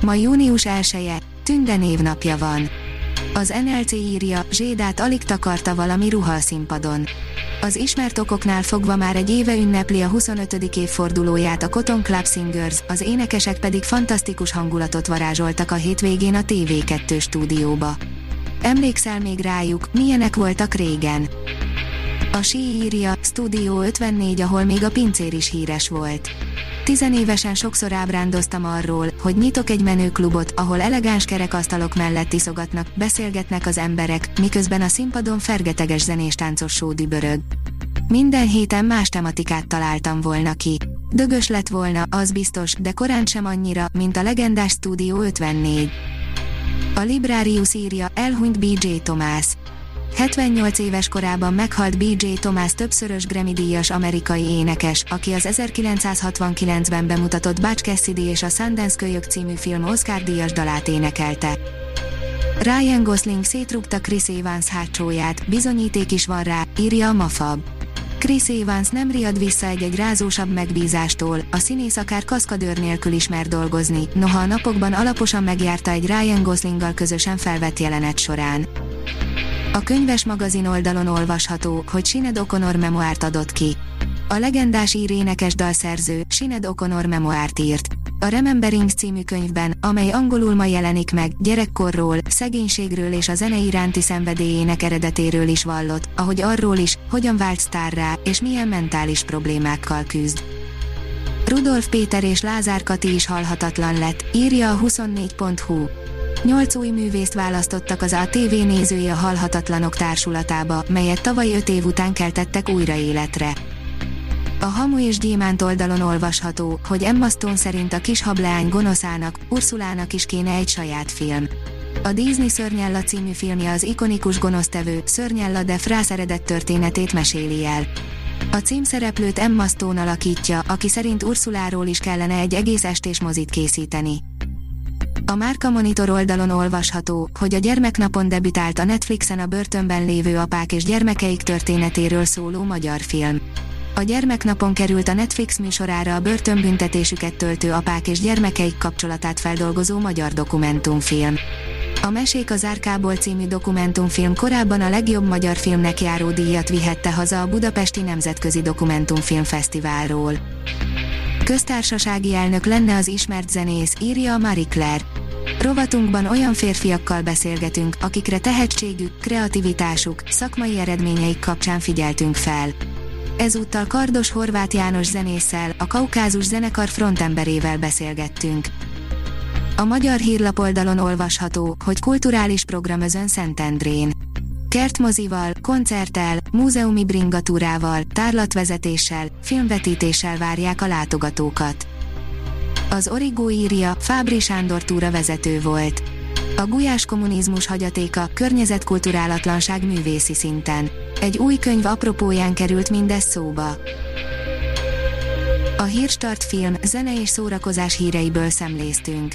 Ma június 1-e, Tünde névnapja van. Az NLC írja, Zsédát alig takarta valami ruha a színpadon. Az ismert okoknál fogva már egy éve ünnepli a 25. évfordulóját a Cotton Club Singers, az énekesek pedig fantasztikus hangulatot varázsoltak a hétvégén a TV2 stúdióba. Emlékszel még rájuk, milyenek voltak régen? A sí írja, Studio 54, ahol még a pincér is híres volt. Tizenévesen sokszor ábrándoztam arról, hogy nyitok egy menőklubot, ahol elegáns kerekasztalok mellett iszogatnak, beszélgetnek az emberek, miközben a színpadon fergeteges zenés táncos só dübörög. Minden héten más tematikát találtam volna ki. Dögös lett volna, az biztos, de korán sem annyira, mint a legendás Studio 54. A Librarius írja, elhunyt BJ Tomás. 78 éves korában meghalt BJ Thomas többszörös Grammy-díjas amerikai énekes, aki az 1969-ben bemutatott Butch Cassidy és a Sundance Kölyök című film Oscar-díjas dalát énekelte. Ryan Gosling szétrugta Chris Evans hátsóját, bizonyíték is van rá, írja a Mafab. Chris Evans nem riad vissza egy-egy rázósabb megbízástól, a színész akár kaszkadőr nélkül is mer dolgozni, noha a napokban alaposan megjárta egy Ryan Goslinggal közösen felvett jelenet során. A könyves magazin oldalon olvasható, hogy Sined O'Connor memoárt adott ki. A legendás írénekes dalszerző Sined O'Connor memoárt írt. A Remembering című könyvben, amely angolul ma jelenik meg, gyerekkorról, szegénységről és a zene iránti szenvedélyének eredetéről is vallott, ahogy arról is, hogyan vált sztárrá, és milyen mentális problémákkal küzd. Rudolf Péter és Lázár Kati is halhatatlan lett, írja a 24.hu. Nyolc új művészt választottak az ATV nézői a Halhatatlanok társulatába, melyet tavaly öt év után keltettek újra életre. A Hamu és Gyémánt oldalon olvasható, hogy Emma Stone szerint a kis hableány gonoszának, Ursulának is kéne egy saját film. A Disney Szörnyella című filmje az ikonikus gonosztevő, Szörnyella de Frász eredet történetét meséli el. A címszereplőt Emma Stone alakítja, aki szerint Ursuláról is kellene egy egész estés mozit készíteni. A Márka Monitor oldalon olvasható, hogy a gyermeknapon debütált a Netflixen a börtönben lévő apák és gyermekeik történetéről szóló magyar film. A gyermeknapon került a Netflix műsorára a börtönbüntetésüket töltő apák és gyermekeik kapcsolatát feldolgozó magyar dokumentumfilm. A Mesék az Árkából című dokumentumfilm korábban a legjobb magyar filmnek járó díjat vihette haza a Budapesti Nemzetközi Dokumentumfilm Fesztiválról. Köztársasági elnök lenne az ismert zenész, írja a Marie Claire. Rovatunkban olyan férfiakkal beszélgetünk, akikre tehetségük, kreativitásuk, szakmai eredményeik kapcsán figyeltünk fel. Ezúttal Kardos Horváth János zenésszel, a Kaukázus zenekar frontemberével beszélgettünk. A magyar hírlapoldalon olvasható, hogy kulturális program özön Szentendrén. Kertmozival, koncerttel, múzeumi bringatúrával, tárlatvezetéssel, filmvetítéssel várják a látogatókat. Az Origo írja, Fábri Sándor túra vezető volt. A gulyás kommunizmus hagyatéka, környezetkulturálatlanság művészi szinten. Egy új könyv apropóján került mindez szóba. A Hírstart film, zene és szórakozás híreiből szemléztünk.